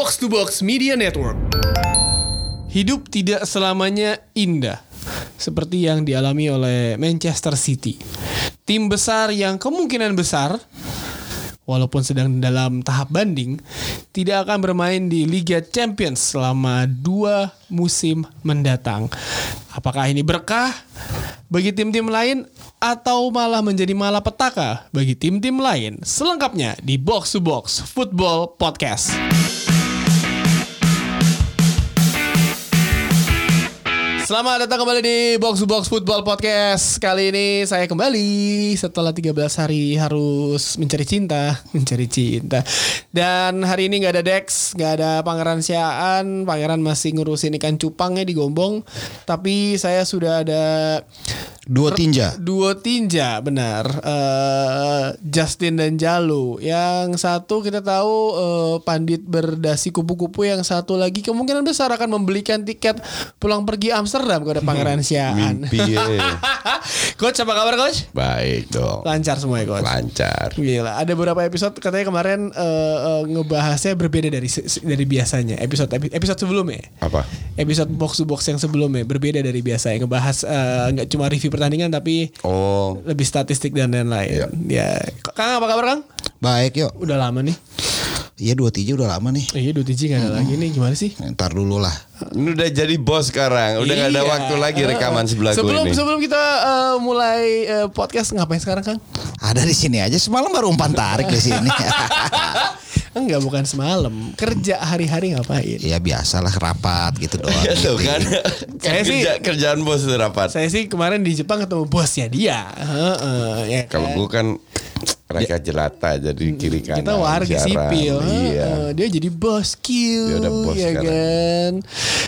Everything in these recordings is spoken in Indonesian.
Box to Box Media Network. Hidup tidak selamanya indah, seperti yang dialami oleh Manchester City. Tim besar yang kemungkinan besar, walaupun sedang dalam tahap banding, tidak akan bermain di Liga Champions selama dua musim mendatang. Apakah ini berkah bagi tim-tim lain atau malah menjadi malapetaka bagi tim-tim lain? Selengkapnya di Box to Box Football Podcast. Selamat datang kembali di Box to Box Football Podcast. Kali ini saya kembali setelah 13 hari harus mencari cinta, mencari cinta. Dan hari ini nggak ada Dex, nggak ada Pangeran Siaan. Pangeran masih ngurusin ikan cupangnya di Gombong. Tapi saya sudah ada Dua tinja. Duo tinja benar Eh, Justin dan Jalu Yang satu kita tahu eh, Pandit berdasi kupu-kupu Yang satu lagi kemungkinan besar akan membelikan tiket Pulang pergi Amsterdam kepada Pangeran Siaan Mimpi ya. Coach apa kabar coach? Baik dong. Lancar semua ya coach? Lancar. Gila, ada beberapa episode katanya kemarin eh, eh, ngebahasnya berbeda dari dari biasanya. Episode epi- episode sebelumnya. Apa? Episode box to box yang sebelumnya berbeda dari biasanya. Ngebahas nggak cuma review pertandingan tapi Oh, lebih statistik dan lain-lain. Ya. Kang apa kabar Kang? Baik yuk. Udah lama nih. Iya dua tinja udah lama nih. Iya, dua tiji nggak ada lagi nih. Gimana sih? Ntar dulu lah. ini udah jadi bos sekarang. Udah nggak ada Iya. waktu lagi rekaman sebelah gue sebelum ini. sebelum kita eh, mulai eh, podcast ngapain sekarang Kang? Ada di sini aja semalam baru umpan tarik di sini. Enggak bukan semalam. Kerja hari-hari ngapain? ya biasalah rapat gitu doang. Ya tuh kan. Saya Kan sih- kerja- kerjaan bos itu rapat. Saya sih kemarin di Jepang ketemu bosnya dia. Heeh, ya kan? Kalau gue kan mereka jelata jadi kiri kanan. kita warga siaran. sipil. Iya. Heeh, dia jadi bos Q, Dia udah bos ya sekarang. kan.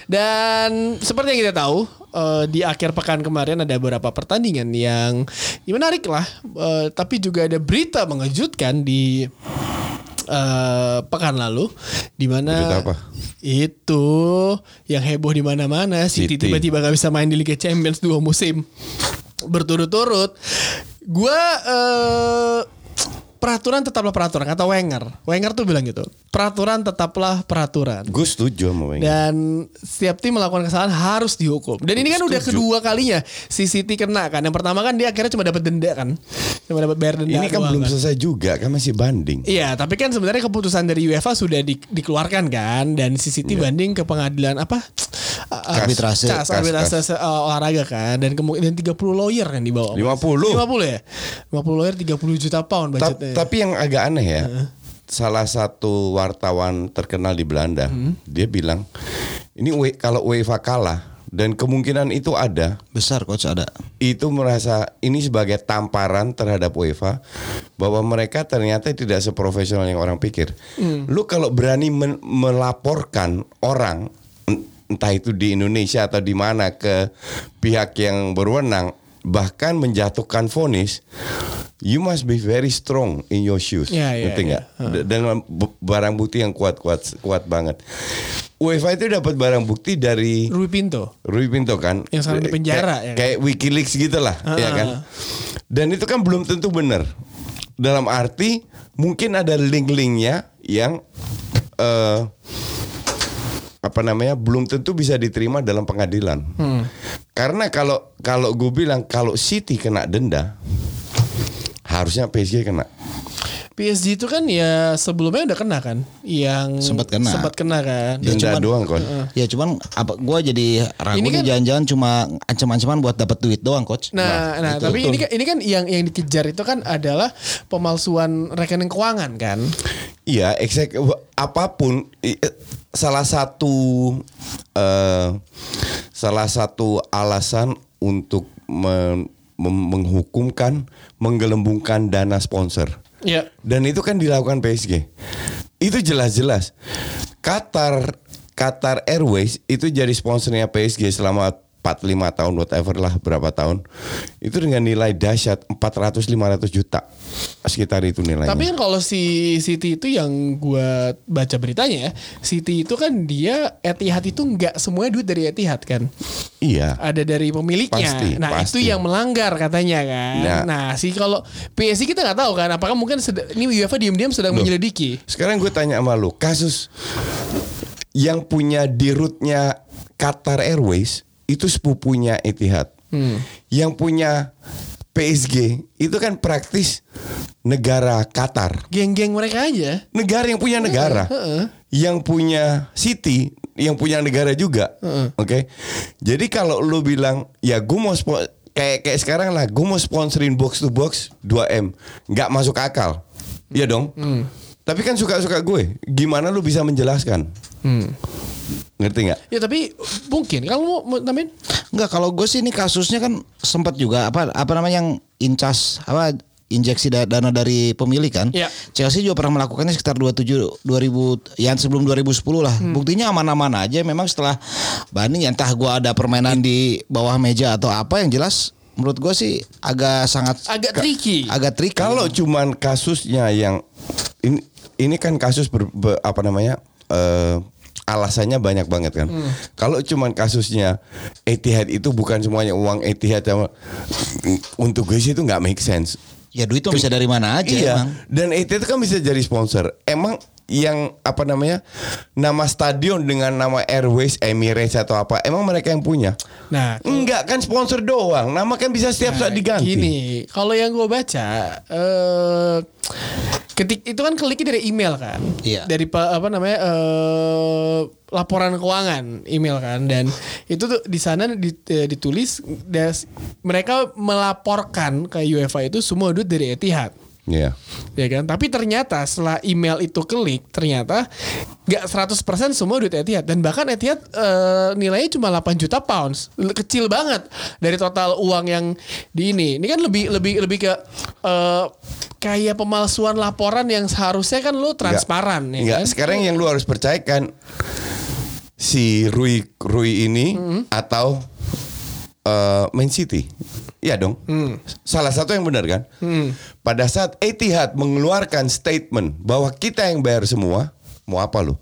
Dan seperti yang kita tahu eh, di akhir pekan kemarin ada beberapa pertandingan yang ya menarik lah. Eh, tapi juga ada berita mengejutkan di eh, pekan lalu di mana itu yang heboh di mana-mana City tiba-tiba gak bisa main di Liga Champions dua musim berturut-turut. Gua eh, peraturan tetaplah peraturan kata Wenger. Wenger tuh bilang gitu. Peraturan tetaplah peraturan. Gue setuju sama Wenger. Dan setiap tim melakukan kesalahan harus dihukum. Dan ini kan udah Setuju. kedua kalinya si City kena kan. Yang pertama kan dia akhirnya cuma dapat denda kan. Cuma dapat bayar denda. Ini kan doang belum selesai juga kan masih banding. Iya, tapi kan sebenarnya keputusan dari UEFA sudah di- dikeluarkan kan dan si City Iya. banding ke pengadilan apa? Arbitrase. Kas, arbitrase uh, olahraga kan dan kemudian 30 lawyer kan di bawah. 50. 50 ya? 50 lawyer 30 juta pound Ta- budgetnya. Tapi yang agak aneh ya, salah satu wartawan terkenal di Belanda, Hmm. dia bilang, ini we- kalau UEFA kalah dan kemungkinan itu ada, Besar coach ada. itu merasa ini sebagai tamparan terhadap UEFA bahwa mereka ternyata tidak seprofesional yang orang pikir. Hmm. Lu kalau berani men- melaporkan orang en- entah itu di Indonesia atau di mana ke pihak yang berwenang bahkan menjatuhkan vonis you must be very strong in your shoes Ya, ya, ngerti nggak? D- dengan bu- barang bukti yang kuat kuat banget UEFA itu dapat barang bukti dari Rui Pinto. Rui Pinto kan Yang sekarang di penjara, kayak, ya kan? kayak WikiLeaks gitu lah ya kan dan itu kan belum tentu benar dalam arti mungkin ada link-linknya yang eh apa namanya belum tentu bisa diterima dalam pengadilan Hmm. Karena kalau kalau gue bilang kalau City kena denda harusnya PSG kena PSG itu kan ya sebelumnya udah kena kan? Yang Sempat kena. Sempat kena kan. Ya, denda cuman- doang kon Ya cuman apa gua jadi ragu Ini kan- jangan-jangan cuma ancam-ancaman buat dapat duit doang coach. Nah, nah, itu. tapi ini kan ini kan yang yang dikejar itu kan adalah pemalsuan rekening keuangan kan? Iya, exact apa pun salah satu eh, salah satu alasan untuk men- menghukumkan menggelembungkan dana sponsor. Iya. Dan itu kan dilakukan PSG. Itu jelas-jelas. Qatar Qatar Airways itu jadi sponsornya PSG selama 45 tahun whatever lah berapa tahun. Itu dengan nilai dahsyat 400 500 juta. Sekitar itu nilainya. Tapi kan kalau si City itu yang gua baca beritanya ya, City itu kan dia Etihad itu nggak semuanya duit dari Etihad kan. iya. Ada dari pemiliknya. Pasti, nah, pasti. itu yang melanggar katanya kan. Nah. Nah, si kalau PSG kita nggak tahu kan apakah mungkin ini UEFA diam-diam sedang Loh. menyelidiki. Sekarang gue tanya sama lu, kasus yang punya dirutnya Qatar Airways itu sepupunya Etihad. Yang punya PSG itu kan praktis negara Qatar. Geng-geng mereka aja. Negara yang punya negara. heeh. Yang punya city, yang punya negara juga. Oke. Jadi kalau lu bilang ya gue mau spo- kayak kayak sekarang lah, gue mau sponsorin box to box 2M, nggak masuk akal. Iya dong. Tapi kan suka-suka gue. Gimana lu bisa menjelaskan? Ngerti nggak? Ya tapi mungkin kalau mau mau tambahin Enggak kalau gue sih ini kasusnya kan sempat juga apa apa namanya yang incas apa injeksi da- dana dari pemilik kan. Iya. Chelsea juga pernah melakukannya sekitar 27 2000 yang sebelum 2010 lah. Hmm. Buktinya aman-aman aja memang setelah banding entah gua ada permainan di bawah meja atau apa yang jelas menurut gue sih agak sangat agak tricky. agak tricky. Kalau cuman kasusnya yang ini ini kan kasus ber- be- apa namanya eh, alasannya banyak banget kan. Kalau cuman kasusnya Etihad itu bukan semuanya uang Etihad sama untuk gue sih itu nggak make sense. ya duit mah bisa dari mana aja iya. emang. Dan Etihad kan bisa jadi sponsor. Emang yang apa namanya nama stadion dengan nama Airways, Emirates atau apa, emang mereka yang punya? Nah, Enggak kan sponsor doang. Nama kan bisa setiap saat diganti. Gini, kalau yang gue baca, eh ketik itu kan kliknya dari email kan, Iya. dari pa- apa namanya eh laporan keuangan email kan, dan itu tuh di sana eh, ditulis das, mereka melaporkan ke UEFA itu semua duit dari Etihad. Iya. ya kan? Tapi ternyata setelah email itu klik ternyata nggak 100% semua duit Etihad. Dan bahkan Etihad eh, nilainya cuma 8 juta pounds. Kecil banget dari total uang yang di ini. Ini kan lebih lebih lebih ke eh, kayak pemalsuan laporan yang seharusnya kan lu transparan ya Enggak, kan? Sekarang yang lu harus percaya kan si Rui Rui ini atau eh, Man City. Iya dong. Salah satu yang benar kan? Pada saat Etihad mengeluarkan statement bahwa kita yang bayar semua, mau apa lu?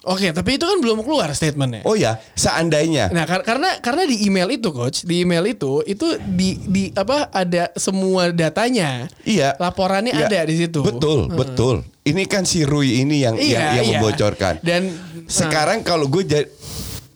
oke tapi itu kan belum keluar statementnya Oh ya, seandainya. Nah, kar- karena karena di email itu coach, di email itu itu di di apa ada semua datanya. Iya. Laporannya Iya. ada di situ. Betul, betul. Ini kan si Rui ini yang Iya, yang, yang iya. membocorkan. Dan sekarang kalau gue jadi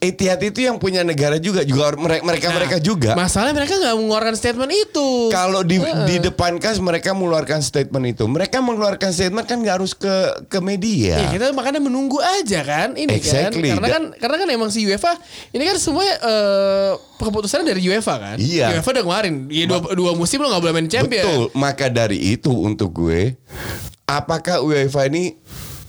Etihad itu yang punya negara juga juga mereka mereka Nah, mereka juga. Masalahnya mereka nggak mengeluarkan statement itu. Kalau di di depan kas mereka mengeluarkan statement itu, mereka mengeluarkan statement kan nggak harus ke ke media. Ya, kita makanya menunggu aja kan ini Exactly. kan. Karena kan karena kan emang si UEFA ini kan semua eh, keputusannya dari UEFA kan. Iya. UEFA udah ngeluarin. Ya, dua, dua musim lo nggak boleh main champion. Betul. Maka dari itu untuk gue, apakah UEFA ini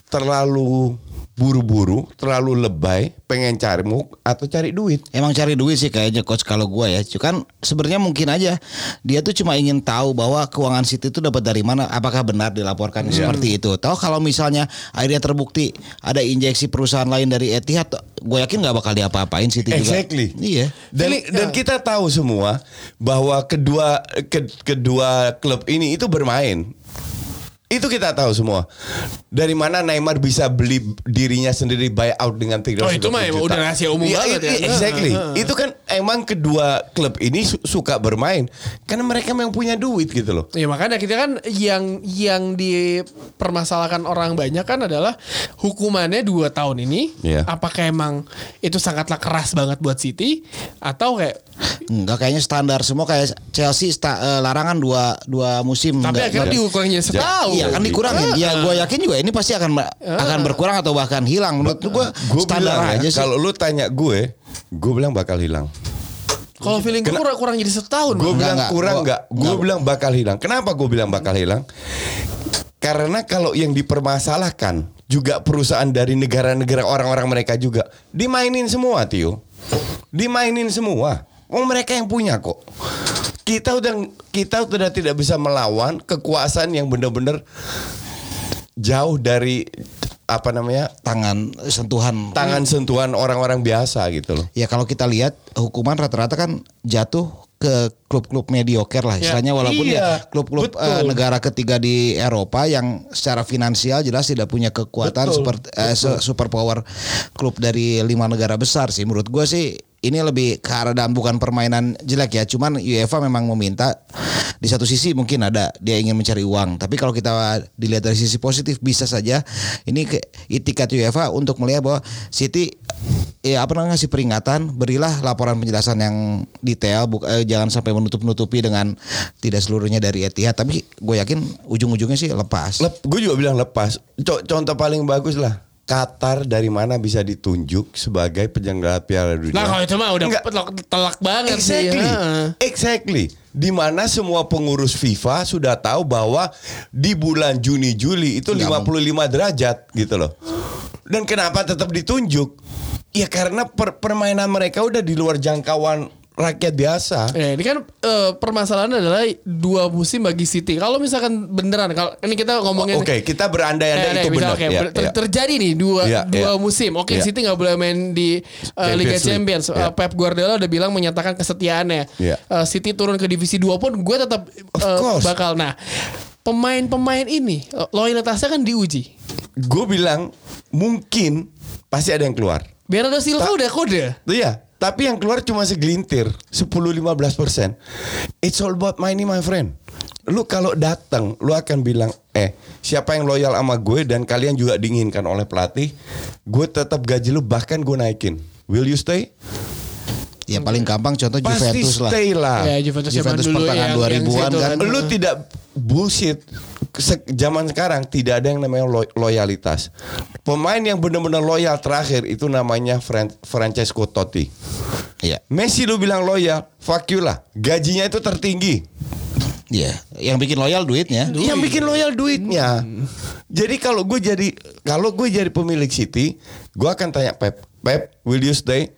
terlalu buru-buru, terlalu lebay, pengen cari muk atau cari duit? Emang cari duit sih kayaknya coach kalau gua ya. Cuman sebenarnya mungkin aja dia tuh cuma ingin tahu bahwa keuangan City itu dapat dari mana, apakah benar dilaporkan Iya. seperti itu. Tahu kalau misalnya akhirnya terbukti ada injeksi perusahaan lain dari Etihad, gue yakin nggak bakal diapa-apain City juga. Exactly. Iya. Dan Ini- dan ya. kita tahu semua bahwa kedua ke- kedua klub ini itu bermain. Itu kita tahu semua. Dari mana Neymar bisa beli dirinya sendiri buyout dengan 300 Oh, itu mah emang udah rahasia umum banget ya. Exactly. Heeh, heeh. Itu kan emang kedua klub ini su- suka bermain karena mereka memang punya duit gitu loh. Ya makanya kita kan yang yang dipermasalahkan orang banyak kan adalah hukumannya dua tahun ini. Iya. Apakah emang itu sangatlah keras banget buat City atau kayak Enggak kayaknya standar semua kayak Chelsea sta- eh, larangan dua dua musim. tapi Nggak- akhirnya jadi setahun. Iya kan dikurangin. Ya gue yakin juga ini pasti akan akan berkurang atau bahkan hilang. Menurut gue standar bilang aja ya, sih. kalau lu tanya gue, gue bilang bakal hilang. Kalau feeling gue kurang, kurang jadi setahun. Gue bilang enggak. kurang nggak? Gue bilang bakal hilang. Kenapa gue bilang bakal hilang? Karena kalau yang dipermasalahkan juga perusahaan dari negara-negara orang-orang mereka juga dimainin semua, Tio. Dimainin semua. Oh mereka yang punya kok. Kita udah kita udah tidak bisa melawan kekuasaan yang benar-benar jauh dari apa namanya tangan sentuhan. tangan sentuhan orang-orang biasa gitu loh. Ya kalau kita lihat hukuman rata-rata kan jatuh ke klub-klub mediocre lah Ya, istilahnya walaupun iya, ya klub-klub betul. eh, negara ketiga di Eropa yang secara finansial jelas tidak punya kekuatan Betul, seperti eh, se- super power klub dari lima negara besar sih. Menurut gue sih ini lebih ke arah dan bukan permainan jelek ya. Cuman UEFA memang meminta di satu sisi mungkin ada dia ingin mencari uang. Tapi kalau kita dilihat dari sisi positif bisa saja ini ke itikat UEFA untuk melihat bahwa City ya apa namanya ngasih peringatan, berilah laporan penjelasan yang detail, buk- eh, jangan sampai menutup-nutupi dengan tidak seluruhnya dari Etihad. Tapi gue yakin ujung-ujungnya sih lepas. Lep, gue juga bilang lepas. Co- contoh paling bagus lah. Qatar dari mana bisa ditunjuk sebagai penyelenggara Piala Dunia? Nah kalau itu mah udah telak, telak banget sih. Exactly. Heeh. Exactly. Di mana semua pengurus FIFA sudah tahu bahwa di bulan Juni Juli itu 55 derajat gitu loh. Dan kenapa tetap ditunjuk? Ya karena per- permainan mereka udah di luar jangkauan rakyat biasa. Ya, ini kan eh, permasalahannya adalah dua musim bagi City. Kalau misalkan beneran, kalau ini kita ngomongin Oke, kita Eh, berandai-andai itu eh, benar. oke, Ya, ter- ya. terjadi nih dua Iya, dua iya. musim. Oke, Iya. City nggak boleh main di uh, Liga Champions Champions. League. Uh. Pep Guardiola udah bilang menyatakan kesetiaannya. Iya. Uh, City turun ke divisi 2 pun gue tetap uh, bakal. Nah, pemain-pemain ini uh, loyalitasnya kan diuji. Gue bilang mungkin pasti ada yang keluar. Bernardo Silva udah kode. Iya, tapi yang keluar cuma segelintir, 10-15 persen. It's all about money, my friend. Lu kalau datang, lu akan bilang, eh siapa yang loyal sama gue dan kalian juga diinginkan oleh pelatih, gue tetap gaji lu bahkan gue naikin. Will you stay? Ya paling gampang contoh Pasti Juventus lah. stay lah. Ya, Juventus, zaman Juventus dulu pertengahan 2000-an yang situ kan. Lu tidak bullshit. Se- Zaman sekarang tidak ada yang namanya lo- loyalitas. Pemain yang benar-benar loyal terakhir itu namanya Fran- Francesco Totti. Iya. Messi lu bilang loyal, fuck you lah. Gajinya itu tertinggi. Iya, yang bikin loyal duitnya. Yang bikin loyal duitnya. Jadi kalau gue jadi kalau gue jadi pemilik City, gue akan tanya Pep, Pep, will you stay?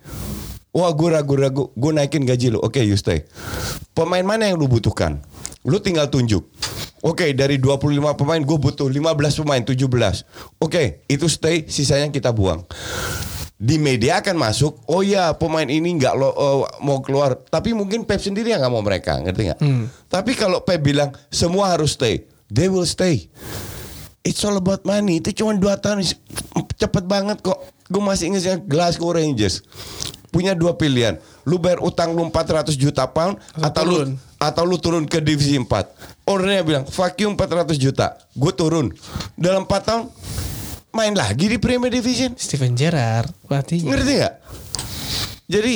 Wah gue ragu-ragu, gue naikin gaji lu. Oke, you stay. Pemain mana yang lu butuhkan? Lu tinggal tunjuk. Oke, dari 25 pemain gue butuh 15 pemain, 17. Oke, itu stay, sisanya kita buang. Di media akan masuk, oh ya pemain ini nggak lo eh, mau keluar, tapi mungkin Pep sendiri yang nggak mau mereka, ngerti nggak? Tapi kalau Pep bilang semua harus stay, they will stay. It's all about money. Itu cuma dua tahun cepet banget kok. Gue masih ingat Glasgow Rangers punya dua pilihan. Lu bayar utang lu 400 juta pound atau lu turun. atau lu turun ke divisi 4. Ownernya bilang, "Fuck you 400 juta." Gue turun. Dalam 4 tahun main lagi di Premier Division. Steven Gerrard pelatihnya. Ngerti nggak? Jadi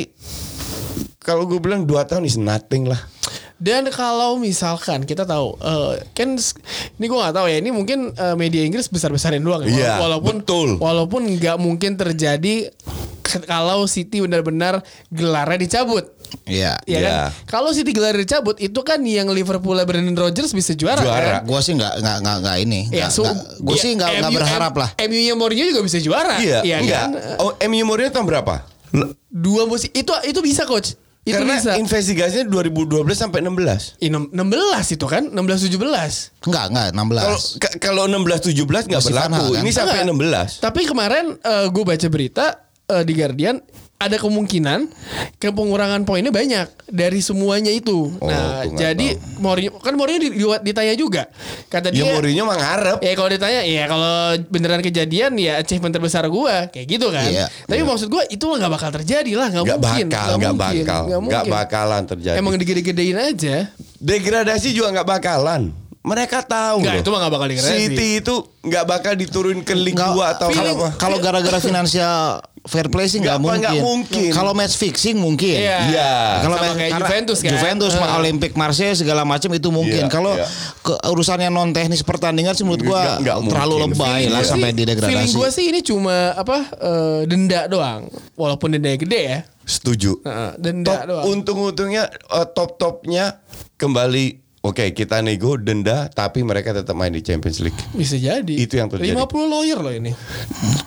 kalau gue bilang dua tahun is nothing lah. Dan kalau misalkan kita tahu, eh, kan s- ini gue nggak tahu ya, ini mungkin eh, media Inggris besar besarin doang ya. Iya, walaupun betul. walaupun nggak mungkin terjadi kalau City benar-benar gelarnya dicabut. Iya. Ya kan? Iya. Kalau City gelarnya dicabut itu kan yang Liverpool Brendan Rodgers bisa juara. Juara. Kan? Gua sih nggak nggak nggak nggak ini. Ya, Nggak- so, gua ya, sih nggak nggak MU berharap lah. MU-nya Mourinho juga bisa juara. Iya, Iya enggak. kan? Oh, MU Mourinho tahun berapa? Dua musim itu itu bisa coach. Itu Karena bisa. investigasinya 2012 sampai 16. Ih, enam- 16 itu kan 16 17. Enggak enggak 16. Kalau ka- kalau 16 17 nggak Masih berlaku. Kan? Ini sampai Enggak. 16. Tapi kemarin gue baca berita eh, di Guardian ada kemungkinan ke pengurangan poinnya banyak dari semuanya itu. Oh, nah, jadi Mourinho kan Mourinho di- di- ditanya juga. Kata Ya dia Mourinho mah ngarep. Ya kalau ditanya ya kalau beneran kejadian ya achievement terbesar gua kayak gitu kan. Iya. Tapi maksud gua itu nggak bakal terjadi lah, nggak mungkin. bakal, nggak bakal, nggak bakalan terjadi. Emang digede-gedein aja. Degradasi juga nggak bakalan. Mereka tahu Nggak, loh. itu mah nggak bakal. City itu nggak bakal diturun ke League Nggak, 2 atau kalau apa. kalau gara-gara finansial fair play sih nggak Nggak, mungkin. nggak mungkin. Kalau match fixing mungkin. Iya. Iya. Kalau Sama match- kayak karena Juventus kan. Juventus, Heeh. Olympic Marseille segala macam itu mungkin. Iya, Kalau iya. ke urusannya non teknis pertandingan sih menurut gua terlalu mungkin. lebay Feeling lah gua sampai di Feeling degradasi. gue sih ini cuma apa eh, denda doang. Walaupun dendanya gede ya. Setuju. Heeh, denda Top doang. untung-untungnya eh, top-topnya kembali Oke, kita nego denda tapi mereka tetap main di Champions League. Bisa jadi. Itu yang terjadi. 50 lawyer loh ini.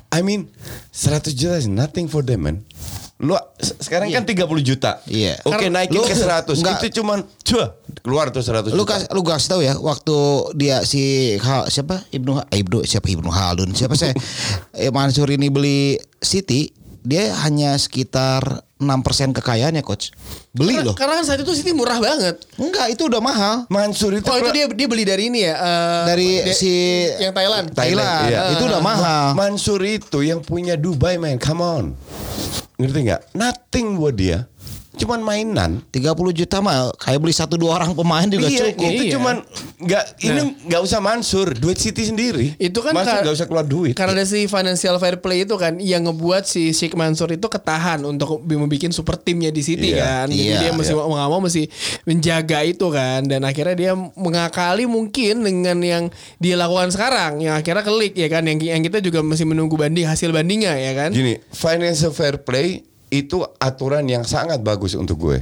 I mean 100 juta is nothing for them man. Lu se- sekarang kan 30 juta. Iya. Oke Karena- naikin lu- ke 100. enggak. Itu cuman cuh, keluar tuh 100 Lu juta. kas, lu kasih tahu ya waktu dia si Hal, siapa Ibnu Ha- eh, Ibnu siapa Ibnu Haldun siapa saya eh, Mansur ini beli City dia hanya sekitar 6% kekayaannya coach. Beli Karena, loh. karena kan saat itu City murah banget. Enggak, itu udah mahal. Mansur itu Oh itu dia dia beli dari ini ya. eh, Dari dia- si- yang Thailand. Thailand. iya. Itu udah mahal. Mansur itu yang punya Dubai man, come on. ngerti nggak? Nothing buat dia. Cuman mainan. 30 juta mah kayak beli satu dua orang pemain juga iya, cukup. itu Iya. cuman nggak ini Nah. nggak usah Mansur, duit City sendiri. Itu kan Mansur nggak usah keluar duit. Karena ada si financial fair play itu kan yang ngebuat si Sheikh Mansur itu ketahan untuk membuat super timnya di City Iya, kan. Jadi iya, dia mesti mau nggak mau mesti menjaga itu kan dan akhirnya dia mengakali mungkin dengan yang dia lakukan sekarang yang akhirnya kelik ya kan yang yang kita juga masih menunggu banding hasil bandingnya ya kan. Gini, financial fair play itu aturan yang sangat bagus untuk gue.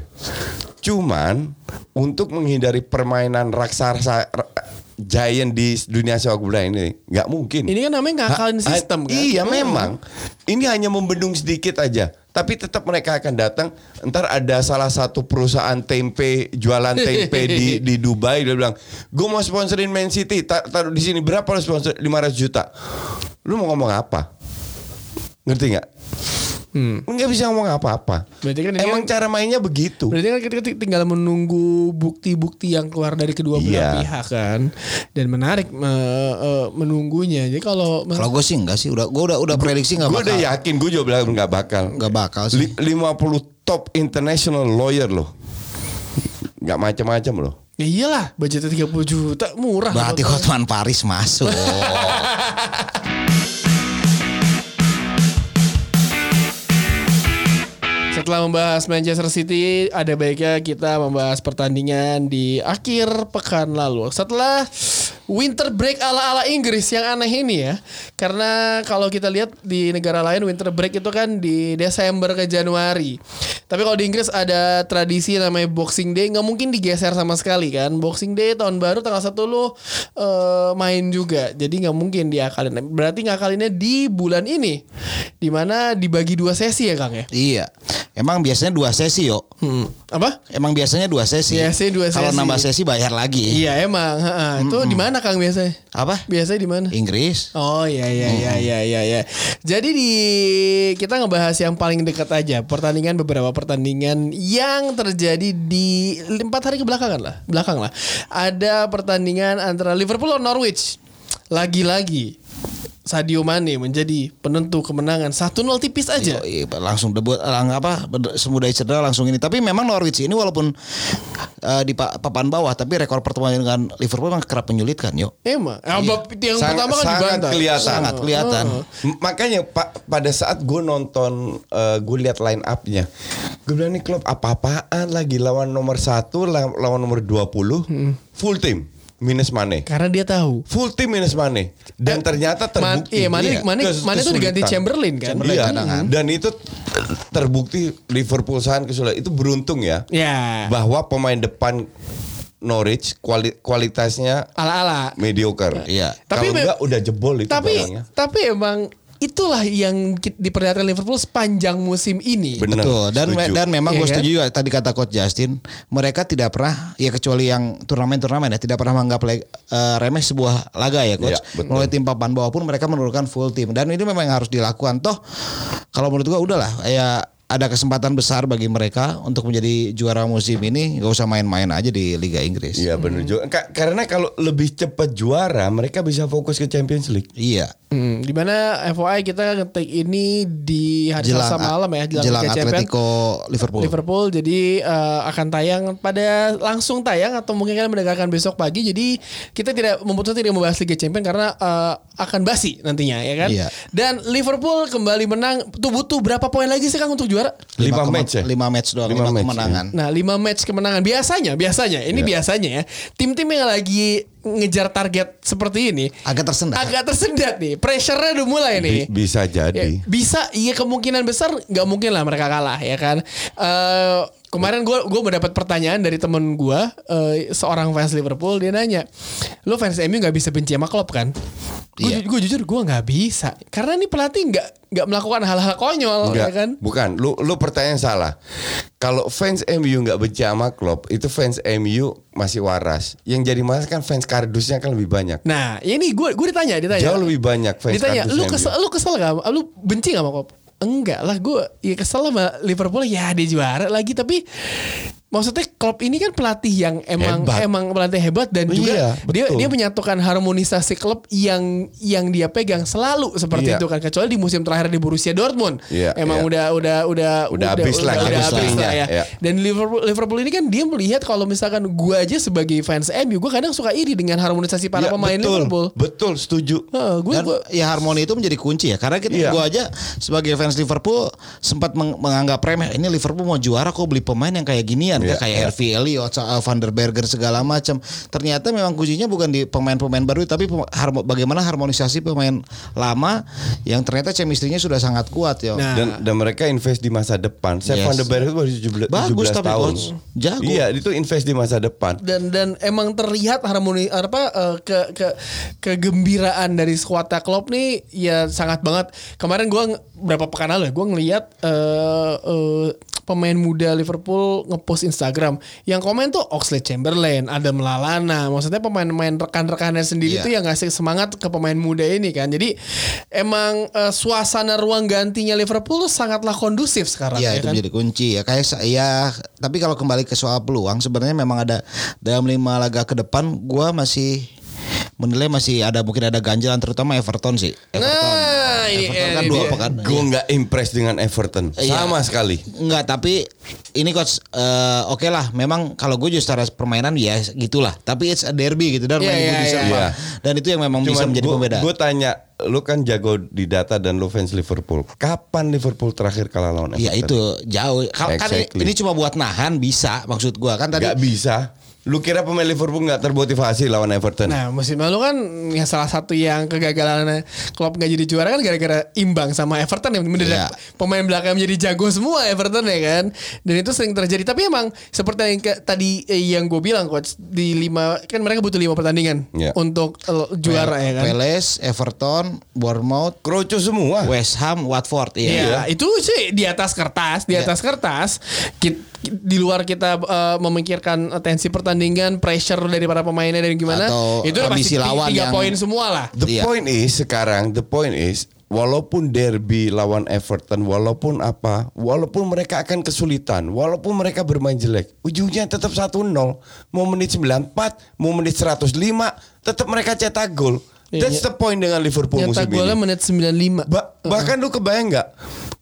Cuman untuk menghindari permainan raksasa ra- giant di dunia sepak bola ini nggak mungkin. Ini kan namanya ngakalin Ha- sistem kan. Iya Hmm. memang. Ini hanya membendung sedikit aja. Tapi tetap mereka akan datang. Ntar ada salah satu perusahaan tempe jualan tempe di di Dubai dia bilang, gue mau sponsorin Man City. Ta- Taruh di sini berapa lo sponsor? 500 juta. Lu mau ngomong apa? Ngerti nggak? Hmm. Nggak bisa ngomong apa-apa. Berarti kan Emang kan- cara mainnya begitu. Berarti kan kita tinggal menunggu bukti-bukti yang keluar dari kedua belah Iya. pihak kan. Dan menarik me- eh, menunggunya. Jadi kalau Kalau gue sih enggak sih, udah gue udah udah prediksi enggak Gue bakal. udah yakin, gue juga bilang nggak bakal. Enggak bakal sih. Li- 50 top international lawyer loh. Nggak macam-macam loh. Ya iyalah, budgetnya 30 juta murah. Berarti Hotman Paris masuk. Setelah membahas Manchester City, ada baiknya kita membahas pertandingan di akhir pekan lalu. Setelah winter break ala-ala Inggris yang aneh ini ya. Karena kalau kita lihat di negara lain winter break itu kan di Desember ke Januari. Tapi kalau di Inggris ada tradisi namanya Boxing Day, nggak mungkin digeser sama sekali kan. Boxing Day tahun baru tanggal 1 lu eh, main juga. Jadi nggak mungkin diakalin. Berarti ngakalinnya di bulan ini. Di mana dibagi dua sesi ya Kang ya? iya. Emang biasanya dua sesi yo. Hmm. Apa? Emang biasanya dua sesi. Biasanya dua Kalau sesi. nambah sesi bayar lagi. Iya emang. ha-ha. Itu di mana Kang biasanya? Apa? Biasanya di mana? Inggris. Oh iya iya iya iya iya iya. Jadi di kita ngebahas yang paling dekat aja pertandingan beberapa pertandingan yang terjadi di empat hari kebelakangan lah belakang lah. Ada pertandingan antara Liverpool lawan Norwich. Lagi-lagi Sadio Mane menjadi penentu kemenangan 1-0 tipis aja. Yo, iya, langsung debut lang, apa semudah cedera langsung ini. Tapi memang Norwich ini walaupun eh, di pa- papan bawah tapi rekor pertemuan dengan Liverpool memang kerap menyulitkan yo. Emang. Ya, bab- yang Sang- pertama kan sangat dibantah. kelihatan. Sangat kelihatan. M- Makanya pak pada saat gue nonton, eh, gue lihat line up-nya, gue bilang nih klub apa-apaan lagi lawan nomor satu, lawan lawan nomor 20 Hmm. full team minus Mane. Karena dia tahu. Full team minus Mane dan Eh, ternyata Man- terbukti iya, Mane- Mane- kes- Mane tuh diganti. Chamberlain kan? Chamberlain Iya, cadangan. dan itu terbukti Liverpool sangat kesulitan. Itu beruntung ya Ya. bahwa pemain depan Norwich kuali- kualitasnya Ala-ala. mediocre. Iya. Tapi Kalau enggak udah jebol itu tapi barangnya. tapi emang itulah yang diperlihatkan Liverpool sepanjang musim ini. Bener, Betul dan setuju. dan memang Iya gue kan? setuju juga tadi kata coach Justin mereka tidak pernah ya kecuali yang turnamen-turnamen ya tidak pernah menganggap eh, remeh sebuah laga ya coach. Iya, betul. Mulai tim papan bawah pun mereka menurunkan full tim dan ini memang yang harus dilakukan toh kalau menurut gua udahlah ya ada kesempatan besar bagi mereka untuk menjadi juara musim ini gak usah main-main aja di Liga Inggris. Iya benar juga. Ka- karena kalau lebih cepat juara, mereka bisa fokus ke Champions League. Iya. Hmm, di mana FYI kita ngetik ini di hari Jelang Selasa malam ya, jelang, jelang Liga Champions. Atletico Liverpool. Liverpool jadi eh, akan tayang pada langsung tayang atau mungkin kalian mendengarkan besok pagi jadi kita tidak memutuskan tidak membahas Liga Champions karena eh, akan basi nantinya ya kan Iya. dan Liverpool kembali menang tuh butuh berapa poin lagi sih Kang untuk juara Lima kema- match ya? Lima match doang, Lima lima, match, kemenangan. Nah, 5 match kemenangan biasanya, biasanya ini Iya. biasanya ya. Tim-tim yang lagi ngejar target seperti ini Agak tersendat. agak tersendat nih. Pressure-nya udah mulai nih. Bi- bisa Ya, jadi. bisa, iya kemungkinan besar nggak mungkin lah mereka kalah ya kan. Eh kemarin gue gue mendapat pertanyaan dari temen gue eh, seorang fans Liverpool dia nanya, lo fans MU nggak bisa benci sama Klopp kan? Gue Iya. jujur gue nggak bisa karena ini pelatih nggak nggak melakukan hal-hal konyol Enggak, ya kan. bukan. Lu lu pertanyaan salah. Kalau fans MU nggak benci sama Klopp, itu fans MU masih waras. Yang jadi masalah kan fans kardusnya kan lebih banyak. Nah, ini gue gue ditanya, ditanya. Jauh lebih banyak fans Ditanya, lu MU. kesel, lu kesel gak? Lu benci gak sama Klopp? Enggak lah, gue ya kesel sama Liverpool ya dia juara lagi tapi maksudnya Klopp ini kan pelatih yang emang Hebat. emang pelatih hebat dan juga Iya, dia betul. dia menyatukan harmonisasi klub yang yang dia pegang selalu seperti Iya. itu kan kecuali di musim terakhir di Borussia Dortmund. Iya, emang iya. udah udah udah Udah habis lah, udah habis lah. ya. Iya. Dan Liverpool Liverpool ini kan dia melihat kalau misalkan gua aja sebagai fans MU gua kadang suka iri dengan harmonisasi para Ya, pemain betul, Liverpool. Betul, setuju. Heeh, gua, Dan gua ya harmoni itu menjadi kunci ya karena kita Iya. gua aja sebagai fans Liverpool sempat meng- menganggap remeh ini Liverpool mau juara kok beli pemain yang kayak ginian Iya, kayak iya. Harvey Elliott, uh, Van der Berger segala macam. Ternyata memang kuncinya bukan di pemain-pemain baru tapi pem- harmo- bagaimana harmonisasi pemain lama yang ternyata chemistry-nya sudah sangat kuat ya. Nah. Dan dan mereka invest di masa depan. Saya Yes. Van der Berg itu baru 17, Bagus 17 tapi, tahun. Coach. Jago. Iya, itu invest di masa depan. dan dan emang terlihat harmoni apa eh, ke ke kegembiraan dari skuadnya Klopp nih ya sangat banget. Kemarin gua berapa pekan lalu ya gua ngelihat eh, eh, pemain muda Liverpool ngepost Instagram yang komen tuh Oxlade Chamberlain, Adam Lallana. Maksudnya pemain-pemain rekan-rekannya sendiri Iya. tuh yang ngasih semangat ke pemain muda ini kan. Jadi emang eh, suasana ruang gantinya Liverpool tuh sangatlah kondusif sekarang Iya ya itu kan. menjadi kunci ya kayak saya tapi kalau kembali ke soal peluang sebenarnya memang ada dalam lima laga ke depan gua masih menilai masih ada mungkin ada ganjalan terutama Everton sih. Everton. Nah, ini, Everton kan ini dua pekan. Gue nggak impress dengan Everton Iya. sama sekali. Enggak, tapi ini coach eh, oke lah. Memang kalau gue juga secara permainan ya gitulah. Tapi it's a derby gitu dan Iya, main iya, Bundesliga. iya. Dan itu yang memang bisa menjadi pembeda. Gue tanya, lu kan jago di data dan lu fans Liverpool. Kapan Liverpool terakhir kalah lawan Everton? Ya itu jauh. Kan ini- Exactly. ini cuma buat nahan bisa maksud gua kan tadi. Gak bisa. Lu kira pemain Liverpool nggak termotivasi lawan Everton? Nah musim lalu kan ya salah satu yang kegagalan Klopp nggak jadi juara kan gara-gara imbang sama Everton yang mendadak Iya. pemain belakang menjadi jago semua Everton ya kan dan itu sering terjadi tapi emang seperti yang ke- tadi eh, yang gue bilang coach di lima kan mereka butuh lima pertandingan Iya. untuk eh, juara ya kan Palace, Everton, Bournemouth, Kroco semua. West Ham, Watford. Iya, Iya. itu sih di atas kertas, di Iya. atas kertas. Ki- di luar kita eh, memikirkan tensi pertandingan, pressure dari para pemainnya dan gimana, Atau itu udah pasti lawan tiga yang- poin semua lah. The Iya. point is sekarang the point is walaupun derby lawan Everton walaupun apa walaupun mereka akan kesulitan walaupun mereka bermain jelek ujungnya tetap 1-0 mau menit 94 mau menit 105 tetap mereka cetak gol Iya, that's the point dengan Liverpool Nyetak musim golnya ini menit 95. Ba- bahkan lu kebayang nggak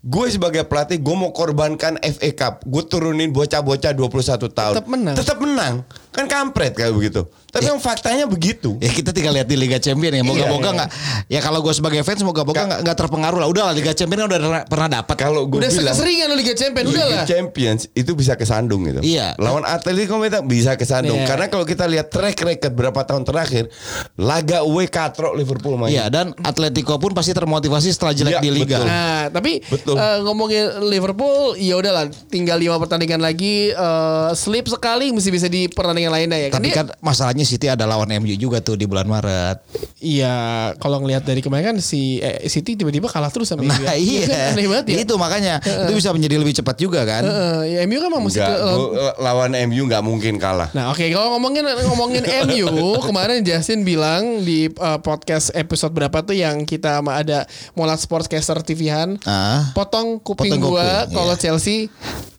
gue sebagai pelatih gue mau korbankan FA Cup. Gue turunin bocah-bocah 21 tahun. Tetap menang. tetap menang kan kampret kayak begitu tapi yang faktanya begitu Ya kita tinggal lihat di Liga Champion ya. Moga-moga Iya, nggak. Ya kalau gue sebagai fans moga-moga nggak nggak terpengaruh lah. Udah lah Liga Champion kan udah pernah- dapat. kalau gue Udah bilang keseringan lu Liga Champion, udah Liga lah. Champions itu bisa kesandung gitu. Iya. Lawan Atletico Madrid bisa kesandung Iya. karena kalau kita lihat track record berapa tahun terakhir laga away katrok Liverpool main. Iya dan Atletico pun pasti termotivasi setelah jelek Iya, di Liga. betul. Nah, tapi Betul. eh, ngomongin Liverpool, ya udahlah, tinggal lima pertandingan lagi, eh, slip sekali mesti bisa di pertandingan lainnya ya. Tapi Dia- kan masalahnya City ada lawan MU juga tuh di bulan Maret. Iya, kalau ngelihat dari kemarin kan si eh, City tiba-tiba kalah terus sama Nah MU ya. iya. kan? Aneh banget ya. Itu makanya itu bisa menjadi lebih cepat juga kan. Heeh, ya MU kan mesti Enggak, ke- gua- lawan MU nggak mungkin kalah. Nah oke kalau ngomongin ngomongin MU kemarin Justin bilang di uh, podcast episode berapa tuh yang kita sama ada Molat Sportscaster TV-han Ah. potong kuping Potong gua kalau iya. Chelsea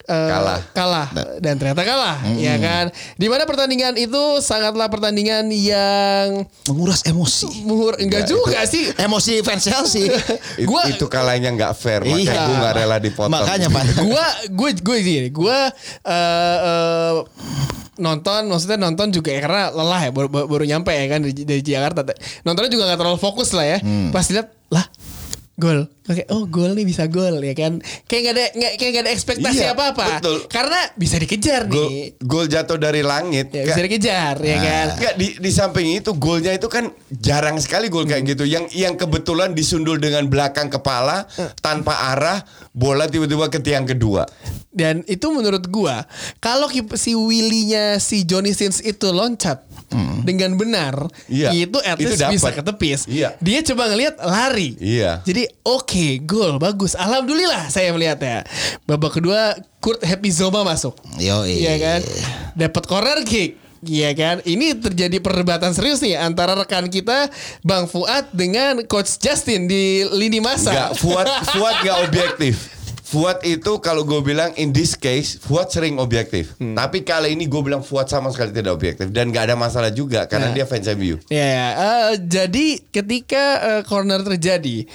uh, Kalah. kalah dan ternyata kalah ya kan di mana pertandingan itu sangatlah pertandingan yang Menguras emosi. muhur enggak juga sih Emosi fans Chelsea. It- Gua- itu kalahnya nggak fair, makanya Iya. gue nggak rela dipotong. Makanya Pak. gua gue gue gini gue eh, eh, nonton maksudnya nonton juga ya karena lelah ya baru, baru- nyampe ya kan dari, dari Jakarta nontonnya juga nggak terlalu fokus lah ya pas lihat lah gol. Kayak oh gol nih bisa gol ya kan? Kayak nggak ada nggak kayak nggak ada ekspektasi Iya, apa apa betul. karena bisa dikejar nih. gol jatuh dari langit. ya, bisa dikejar ya kan? Enggak di di samping itu golnya itu kan jarang sekali gol kayak gitu. Yang yang kebetulan disundul dengan belakang kepala tanpa arah, bola tiba-tiba ke tiang kedua. Dan itu menurut gua kalau si Willy-nya si Johnny Sins itu loncat dengan benar, Iya, itu at itu least bisa dapat. ketepis. Iya. Dia coba ngelihat lari. Iya. Jadi oke, gol bagus. Alhamdulillah saya melihat ya. Babak kedua Kurt Happy Zoma masuk. Yoi. Iya kan? Dapat corner kick. Iya kan? Ini terjadi perdebatan serius nih antara rekan kita Bang Fuad dengan Coach Justin di lini masa. Enggak, Fuad Fuad enggak objektif. Fuad itu kalau gue bilang in this case Fuad sering objektif. Hmm. Tapi kali ini gue bilang Fuad sama sekali tidak objektif dan nggak ada masalah juga karena Nah. dia fans MU. Ya, ya. Eh, jadi ketika eh, corner terjadi,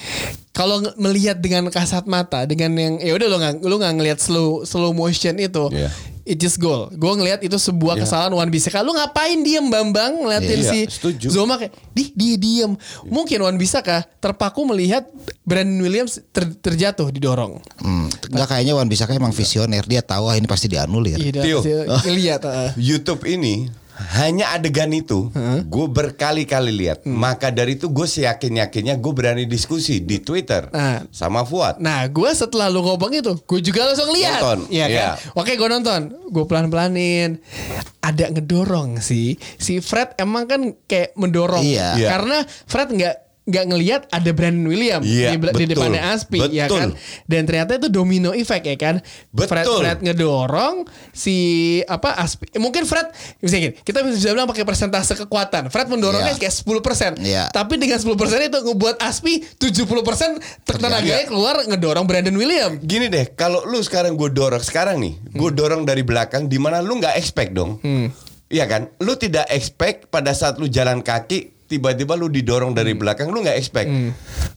kalau melihat dengan kasat mata, dengan yang ya udah lo nggak lo nggak ngelihat slow slow motion itu, Iya. It just goal. Gue ngelihat itu sebuah Iya. kesalahan Wan Bisaka. Lu ngapain diem Bambang ngeliatin Iya, si setuju. Zoma kayak, di dia diem. Mungkin Wan Bisaka terpaku melihat Brandon Williams ter- terjatuh didorong. Hmm, enggak kayaknya Wan Bisaka emang visioner. Dia tahu ah ini pasti dianulir. Iya, Tio. lihat. eh. YouTube ini hanya adegan itu gue berkali-kali lihat. Hmm. Maka dari itu gue seyakin yakinnya gue berani diskusi di Twitter Ah. sama Fuad. Nah, gue setelah lu ngomong itu, gue juga langsung lihat. Nonton, Iya kan? iya. Oke, gue nonton. Gue pelan-pelanin. Ada ngedorong sih. Si Fred emang kan kayak mendorong. Iya. Iya. Karena Fred nggak nggak ngelihat ada Brandon Williams Iya, di, bel- di depannya Aspi ya Betul. kan dan ternyata itu domino effect ya kan Fred Betul. Fred ngedorong si apa Aspi mungkin Fred misalnya gini kita bisa bilang pakai persentase kekuatan Fred mendorongnya Iya. kayak 10% Iya. tapi dengan 10% itu ngebuat Aspi 70% tenaganya keluar ngedorong Brandon Williams Gini deh, kalau lu sekarang gue dorong sekarang nih, gue dorong dari belakang, di mana lu nggak expect dong, iya kan? Lu tidak expect pada saat lu jalan kaki, tiba-tiba lu didorong dari belakang, lu nggak expect.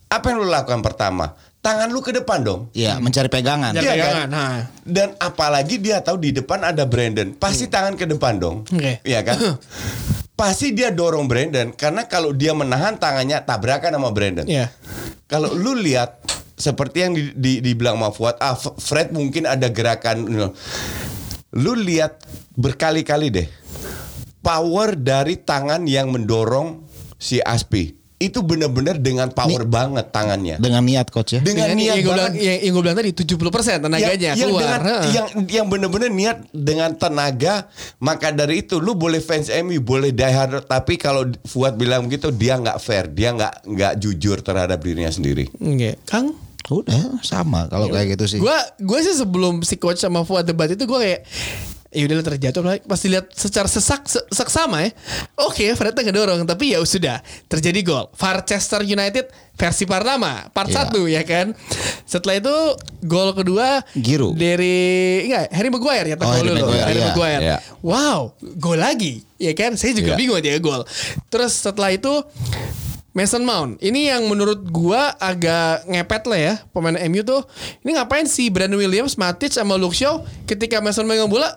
Apa yang lu lakukan pertama? Tangan lu ke depan dong. Iya, mencari pegangan. Iya pegangan, kan? nah. Dan apalagi dia tahu di depan ada Brandon, pasti tangan ke depan dong. Iya kan? pasti dia dorong Brandon karena kalau dia menahan tangannya tabrakan sama Brandon. Iya. Kalau lu lihat seperti yang di, di, dibilang sama Fuad, ah Fred mungkin ada gerakan you know. Lu lihat berkali-kali deh power dari tangan yang mendorong si Aspi. Itu benar-benar dengan power banget tangannya. Dengan niat coach ya. Dengan Yang- niat yang gue bilang, yang, yang gue bilang tadi 70% tenaganya yang, yang keluar. dengan, yang yang benar-benar niat dengan tenaga maka dari itu lu boleh fans MU boleh die hard tapi kalau Fuad bilang begitu dia nggak fair dia nggak nggak jujur terhadap dirinya sendiri Oke. Kang, Udah sama kalau kayak gitu sih. gue gue sih sebelum si coach sama Fuad debat itu gue kayak ya udah terjatuh lah pasti lihat secara sesak se- seksama ya oke Fred ngedorong tapi ya sudah terjadi gol Manchester United versi pertama part Iya. satu ya kan setelah itu gol kedua Giroud. dari enggak Harry Maguire ya Oh, Harry dulu Maguire, Harry iya. Maguire Iya. wow gol lagi ya kan saya juga Iya. bingung dia gol terus setelah itu Mason Mount. Ini yang menurut gua agak ngepet lah ya pemain MU tuh. Ini ngapain sih Brandon Williams, Matic sama Luke Shaw ketika Mason Mount bola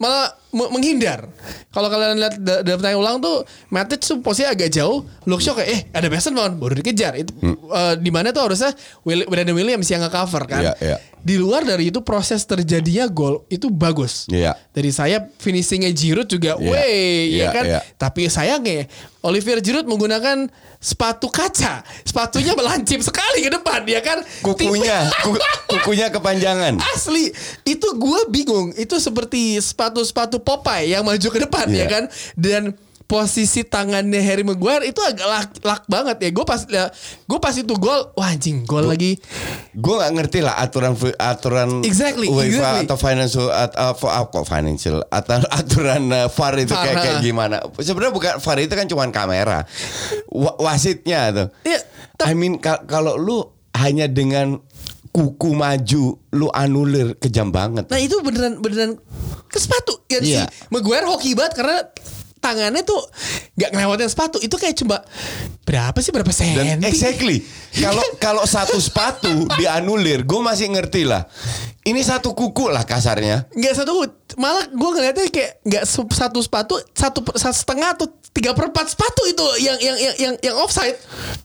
malah menghindar. Kalau kalian lihat da- dalam tayang ulang tuh Matic tuh posisinya agak jauh, Luke Shaw kayak eh ada Mason Mount baru dikejar. Itu eh, di mana tuh harusnya Will- Brandon Williams yang nge-cover kan. Iya, iya. Di luar dari itu proses terjadinya gol itu bagus. Iya. Dari saya finishingnya Giroud juga, Iya. wey, ya Iya, kan. iya. Tapi sayangnya Olivier Giroud menggunakan sepatu kaca. Sepatunya melancip sekali ke depan ya kan. kukunya ku- kukunya kepanjangan Asli itu gue bingung. Itu seperti sepatu-sepatu Popeye yang maju ke depan Iya. ya kan. Dan posisi tangannya Harry Maguire itu agak lak, lak banget ya. Gue pas ya, gue pas itu gol, wah anjing gol lagi. gue nggak ngerti lah aturan aturan Exactly, UEFA exactly. atau financial atau kok financial atau aturan uh, VAR itu kayak, kayak gimana sebenarnya bukan VAR itu kan cuma kamera Wa- wasitnya tuh Iya, I mean kal- kalau lu hanya dengan kuku maju lu anulir kejam banget Nah itu beneran beneran ke sepatu ya Iya. si Maguire hoki banget karena tangannya tuh nggak ngelewatin sepatu itu kayak cuma berapa sih berapa senti Dan exactly. Kalau kalau satu sepatu dianulir, gue masih ngerti lah. Ini satu kuku lah kasarnya. nggak satu malah gue ngeliatnya kayak nggak satu sepatu satu, satu setengah atau tiga per empat sepatu itu yang yang yang yang, yang offside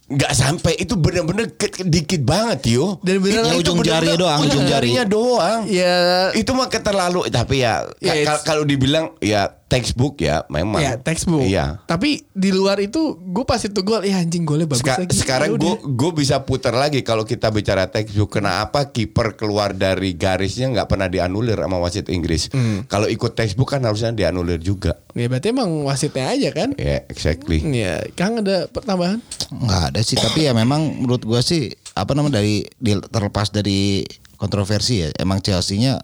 Nggak sampai itu bener-bener ke- dikit banget yo. Dan beneran Ya, Itu ujung jari doang, ujung ujung jari. jarinya doang. ya Itu mah keterlalu. Tapi ya Ya, it's- kalau dibilang ya textbook ya memang. ya textbook Iya. tapi di luar itu gue pas itu gol ya anjing golnya bagus Seka- lagi Ya sekarang gue gue bisa putar lagi kalau kita bicara textbook kenapa kiper keluar dari garisnya nggak pernah dianulir sama wasit Inggris. Hmm. Kalau ikut textbook kan harusnya dianulir juga. ya berarti emang wasitnya aja kan Ya exactly. ya Kang ada pertambahan nggak ada sih tapi ya memang menurut gua sih apa namanya dari terlepas dari kontroversi ya emang Chelsea-nya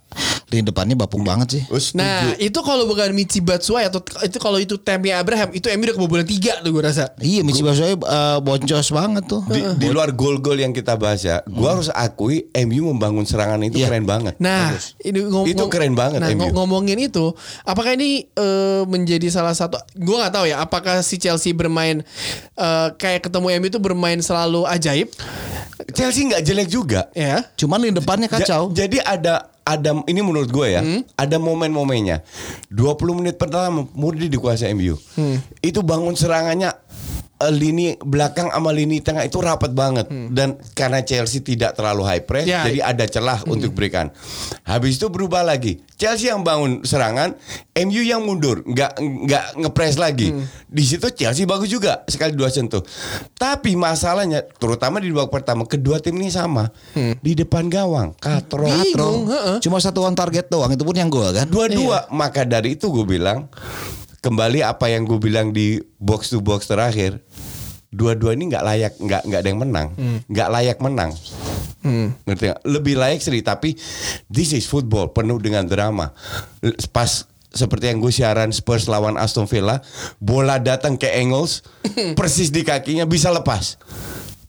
Lini depannya bapuk banget sih. Oh. Nah itu kalau bukan Michi Batshuayi atau itu kalau itu Tammy Abraham itu MU udah kebobolan tiga tuh gue rasa. Iya, Michi Batshuayi eh, boncos banget tuh. di, di luar gol-gol yang kita bahas ya, gua harus akui MU membangun serangan itu Iya. keren banget. Nah, ini ngom- Itu keren banget, Nah, MU. ngo- ngomongin itu, apakah ini eh, menjadi salah satu? Gue nggak tahu ya. Apakah si Chelsea bermain eh, kayak ketemu MU itu bermain selalu ajaib? Chelsea nggak jelek juga. Ya. Cuman lini depannya Ja- kacau. jadi ada ada ini menurut gue ya, ada momen-momennya. 20 menit pertama murni dikuasai MU. Itu bangun serangannya lini belakang sama lini tengah itu rapat banget dan karena Chelsea tidak terlalu high press Ya. jadi ada celah untuk berikan. Habis itu berubah lagi. Chelsea yang bangun serangan, MU yang mundur, nggak nggak ngepres lagi. Di situ Chelsea bagus juga sekali dua sentuh. Tapi masalahnya terutama di babak pertama kedua tim ini sama. Di depan gawang, Katro. Bingung, heeh. Cuma satu on target doang, itu pun yang gol kan. Dua-dua. Maka dari itu gue bilang kembali apa yang gue bilang di box to box terakhir. Dua-dua ini nggak layak, nggak nggak ada yang menang, nggak layak menang. Ngerti nggak? Lebih layak sih, tapi this is football penuh dengan drama. Pas seperti yang gue siaran Spurs lawan Aston Villa, bola datang ke Engels, persis di kakinya bisa lepas.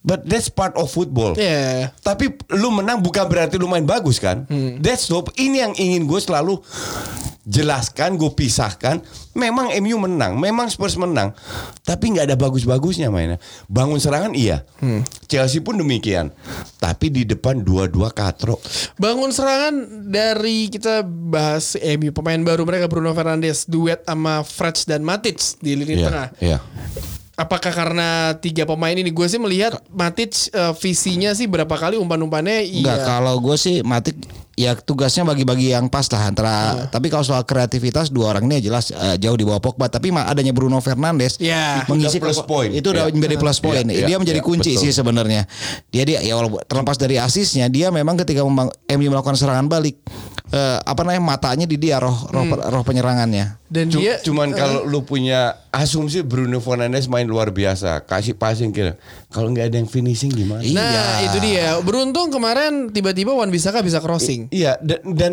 But that's part of football. Ya. Tapi lu menang bukan berarti lu main bagus kan? That's no. Ini yang ingin gue selalu jelaskan, gue pisahkan. Memang MU menang, memang Spurs menang, tapi nggak ada bagus-bagusnya mainnya. Bangun serangan iya, Chelsea pun demikian. Tapi di depan dua-dua katro. Bangun serangan dari kita bahas MU pemain baru mereka Bruno Fernandes duet sama Fred dan Matic di lini tengah. iya. Apakah karena tiga pemain ini gue sih melihat Matic eh, visinya sih berapa kali umpan-umpannya Enggak, iya. kalau gue sih Matic ya tugasnya bagi-bagi yang pas lah antara tapi kalau soal kreativitas dua orang ini jelas eh, jauh di bawah Pogba tapi adanya Bruno Fernandes Ya. mengisi Itu udah plus point. itu udah Ya. menjadi plus point Ya, dia menjadi ya, kunci betul. sih sebenarnya dia dia ya walaupun terlepas dari asisnya dia memang ketika memang MU melakukan serangan balik eh, apa namanya matanya di dia roh roh, roh penyerangannya Dan Cu- dia cuman kalau lu punya asumsi Bruno Fernandes main luar biasa, kasih passing kira. Kalau nggak ada yang finishing gimana? Iya. Nah itu dia Beruntung kemarin tiba-tiba Wan Bisaka bisa crossing Iya dan, dan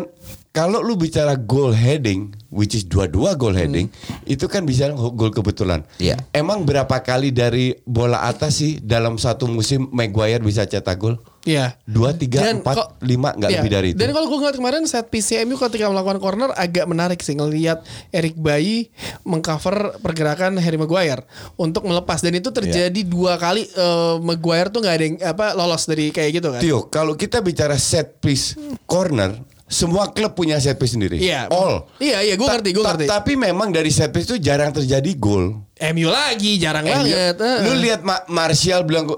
kalau lu bicara goal heading, which is dua-dua goal heading, itu kan bisa gol kebetulan. Iya. Emang berapa kali dari bola atas sih dalam satu musim Maguire bisa cetak gol? Iya Dua, tiga, Dan empat, kok- lima, nggak Iya. lebih dari itu. Dan kalau gue ngeliat kemarin set PCMU ketika melakukan corner agak menarik sih ngelihat Eric Bayi mengcover pergerakan Harry Maguire untuk melepas dan itu terjadi Iya. dua kali eh, Maguire tuh nggak ada yang apa lolos dari kayak gitu kan. Tio, kalau kita bicara set piece corner, semua klub punya set piece sendiri. Iya. All. Iya iya gue ngerti gue ngerti. Tapi memang dari set piece itu jarang terjadi gol. MU lagi jarang MU. banget. eh. Lu lihat Ma- Martial bilang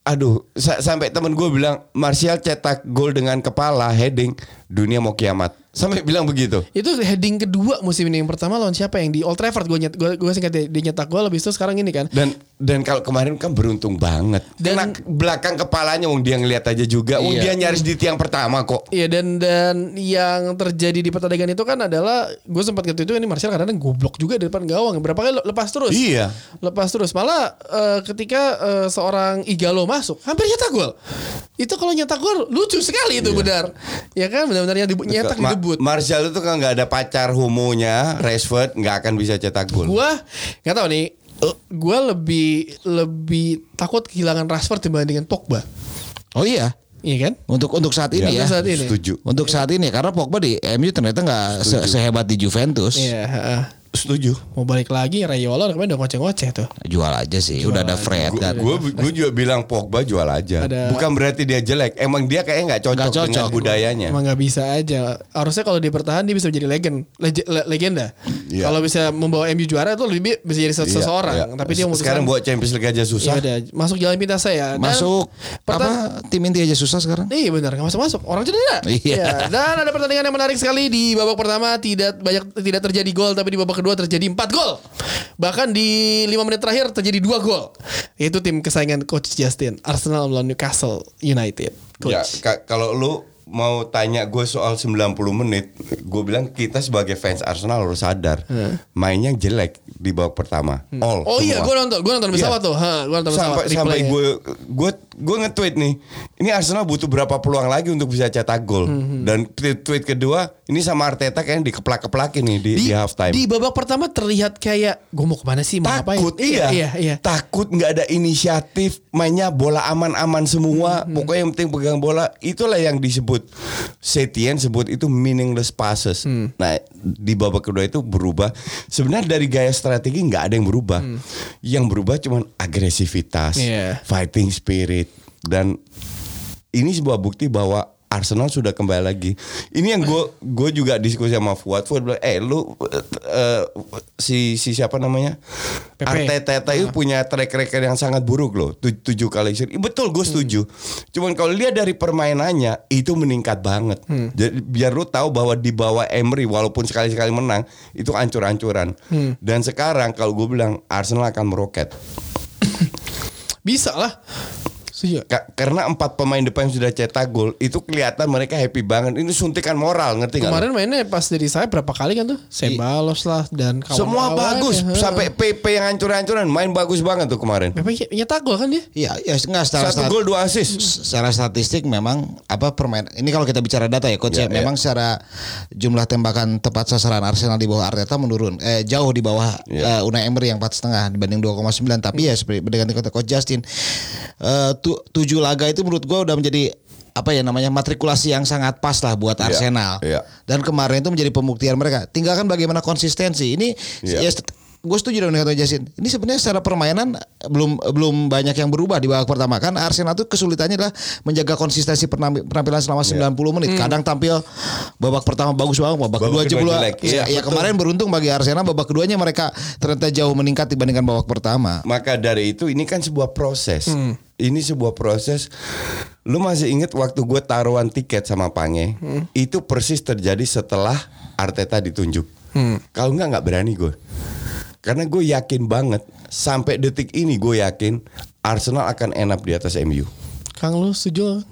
aduh sa- sampai temen gue bilang Martial cetak gol dengan kepala heading dunia mau kiamat. Sampai bilang begitu. Itu heading kedua musim ini yang pertama lawan siapa yang di Old Trafford gue nyet gue gue singkat dia, dia nyetak gol habis itu sekarang ini kan. Dan dan kalau kemarin kan beruntung banget. Dan- Kena belakang kepalanya wong dia ngeliat aja juga. Wong Iya. dia nyaris di tiang pertama kok. Iya dan dan yang terjadi di pertandingan itu kan adalah gue sempat gitu itu ini Martial kadang-kadang goblok juga di depan gawang berapa kali lepas terus Iya. lepas terus malah eh, ketika eh, seorang Igalo masuk hampir nyetak gol itu kalau nyetak gol lucu sekali itu benar ya kan benar-benar yang dibu- nyetak di Ma- debut Martial itu kan nggak ada pacar homonya, Rashford nggak akan bisa cetak gol. gue nggak tahu nih gue lebih lebih takut kehilangan Rashford dibandingkan Pogba oh iya iya kan untuk untuk saat ini Untuk ya saat ini. Setuju. untuk saat ini karena Pogba di MU ternyata nggak se- sehebat di Juventus iya heeh. Setuju. mau balik lagi Rayola kemarin udah ngoceh-ngoceh tuh jual aja sih udah ada Fred kan Gue gue juga bilang Pogba jual aja. Ada- Bukan berarti dia jelek. Emang dia kayaknya nggak cocok, cocok. dengan budayanya. Emang nggak bisa aja. Harusnya kalau dia bertahan dia bisa jadi legend, lege- le- legenda. Iya. Kalau bisa membawa MU juara itu lebih bisa jadi Iya, seseorang. iya. Tapi dia memutuskan sekarang buat Champions League aja ya susah. udah masuk jalan pintas saya. Dan masuk apa tim inti aja susah sekarang Iya benar nggak masuk masuk orang cedera. Iya. Dan ada pertandingan yang menarik sekali di babak pertama tidak banyak tidak terjadi gol tapi di babak kedua terjadi 4 gol. Bahkan di 5 menit terakhir terjadi 2 gol. Itu tim kesayangan coach Justin Arsenal melawan Newcastle United. Ya, Coach. ka- kalau lu mau tanya gue soal 90 menit, gue bilang kita sebagai fans Arsenal harus sadar mainnya jelek di babak pertama. All. Oh iya, gue nonton, gue nonton pesawat Iya. tuh, ha, gue nonton pesawat. sampai sampai gue gue gue nge-tweet nih ini Arsenal butuh berapa peluang lagi untuk bisa cetak gol Hmm, dan tweet, tweet kedua Ini sama Arteta kayaknya dikeplak-keplakin nih di, di, half time. Di babak pertama terlihat kayak gue mau ke mana sih mau ngapain? takut iya. iya iya takut nggak ada inisiatif mainnya bola aman-aman semua Hmm, pokoknya yang penting pegang bola itulah yang disebut Setien sebut itu meaningless passes Hmm. nah di babak kedua itu berubah sebenarnya dari gaya strategi nggak ada yang berubah yang berubah cuman agresivitas Hmm. Iya. fighting spirit dan ini sebuah bukti bahwa Arsenal sudah kembali lagi. Ini yang gue gue juga diskusi sama Fuad. Fuad bilang, eh lu eh, si si siapa namanya Pepe. Arteta itu punya track record yang sangat buruk loh. Tu- tujuh kali seri. Betul gue setuju. Cuman kalau lihat dari permainannya itu meningkat banget. Jadi biar lu tahu bahwa di bawah Emery walaupun sekali sekali menang itu ancur-ancuran. Dan sekarang kalau gue bilang Arsenal akan meroket. bisa lah. Setuju. Ka- karena empat pemain depan yang sudah cetak gol itu kelihatan mereka happy banget. Ini suntikan moral, ngerti nggak? Kemarin mainnya pas dari saya berapa kali kan tuh? Sebalos lah dan kawan Semua bagus sampai PP yang hancur-hancuran main bagus banget tuh kemarin. Pepe nyetak gol kan dia? Iya, ya enggak secara Satu stat- gol dua assist. secara statistik memang apa permain ini kalau kita bicara data ya coach Ya, ya, memang secara jumlah tembakan tepat sasaran Arsenal di bawah Arteta menurun eh jauh di bawah Ya. eh, Unai Emery yang empat setengah dibanding 2,9 tapi ya seperti dengan kata coach Justin eh, tu- tujuh laga itu menurut gua udah menjadi apa ya namanya matrikulasi yang sangat pas lah buat Iya, Arsenal iya. dan kemarin itu menjadi pembuktian mereka tinggalkan bagaimana konsistensi ini Iya. ya gue setuju dengan kata Jasin. Ini sebenarnya secara permainan belum belum banyak yang berubah di babak pertama kan Arsenal tuh kesulitannya adalah menjaga konsistensi penampi- penampilan selama 90 menit. Kadang tampil babak pertama bagus banget, babak, Babak kedua jebol. Iya, Iya, ya, kemarin beruntung bagi Arsenal babak keduanya mereka ternyata jauh meningkat dibandingkan babak pertama. Maka dari itu ini kan sebuah proses. Ini sebuah proses. Lu masih inget waktu gue taruhan tiket sama Pange? Itu persis terjadi setelah Arteta ditunjuk. Kalau nggak nggak berani gue. Karena gue yakin banget sampai detik ini gue yakin Arsenal akan enak di atas MU. Kang lu setuju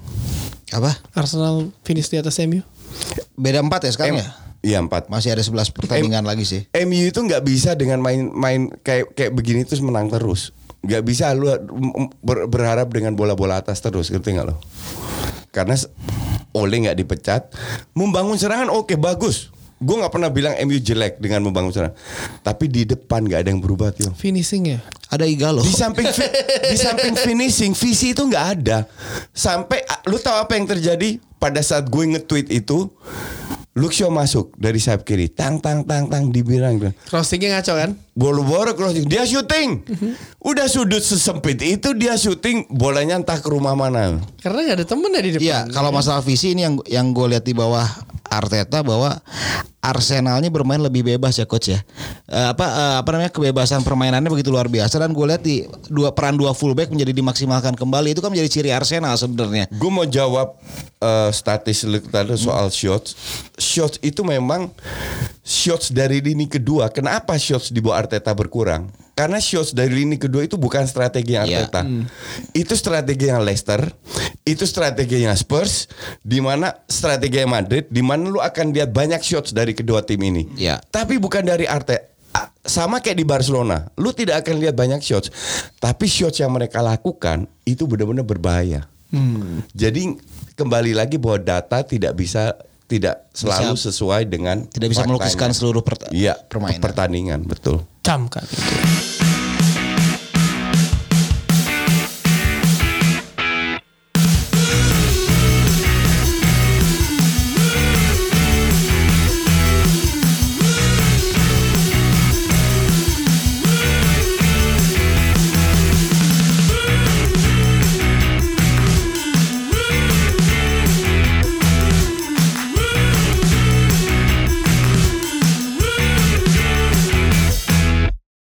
Apa? Arsenal finish di atas MU? Beda empat ya sekarang M- ya? Iya empat. Masih ada 11 pertandingan lagi sih. MU itu nggak bisa dengan main-main kayak kayak begini terus menang terus. Nggak bisa lu ber- berharap dengan bola-bola atas terus, ngerti nggak lo? Karena s- Ole nggak dipecat, membangun serangan oke bagus. Gue nggak pernah bilang MU jelek dengan membangun serangan, tapi di depan nggak ada yang berubah tuh. Finishing ya? Ada Igalo. Di samping di samping finishing, visi itu nggak ada. Sampai lu tahu apa yang terjadi pada saat gue nge-tweet itu? Luxio masuk dari sayap kiri, tang tang tang tang dibilang Crossingnya ngaco kan? Boro-boro crossing dia syuting. Udah sudut sesempit itu dia syuting bolanya entah ke rumah mana? Karena nggak ada temen ya di depan. Iya, kalau masalah visi ini yang yang gue lihat di bawah Arteta bahwa Arsenalnya bermain lebih bebas ya coach ya. Eh, apa eh, apa namanya kebebasan permainannya begitu luar biasa dan gue lihat di dua peran dua fullback menjadi dimaksimalkan kembali. Itu kan menjadi ciri Arsenal sebenarnya. gue mau jawab eh, statistik tadi soal shots. Shots itu memang shots dari lini kedua. Kenapa shots di bawah Arteta berkurang karena shots dari lini kedua itu bukan strategi yang Iya. Arteta itu strategi yang Leicester itu strategi yang Spurs di mana strategi yang Madrid di mana lu akan lihat banyak shots dari kedua tim ini Iya. tapi bukan dari Arteta sama kayak di Barcelona, lu tidak akan lihat banyak shots, tapi shots yang mereka lakukan itu benar-benar berbahaya. Jadi kembali lagi bahwa data tidak bisa tidak selalu Bisa- sesuai dengan Tidak bisa melukiskan seluruh per- iya, permainan. pertandingan, betul. Camkan itu.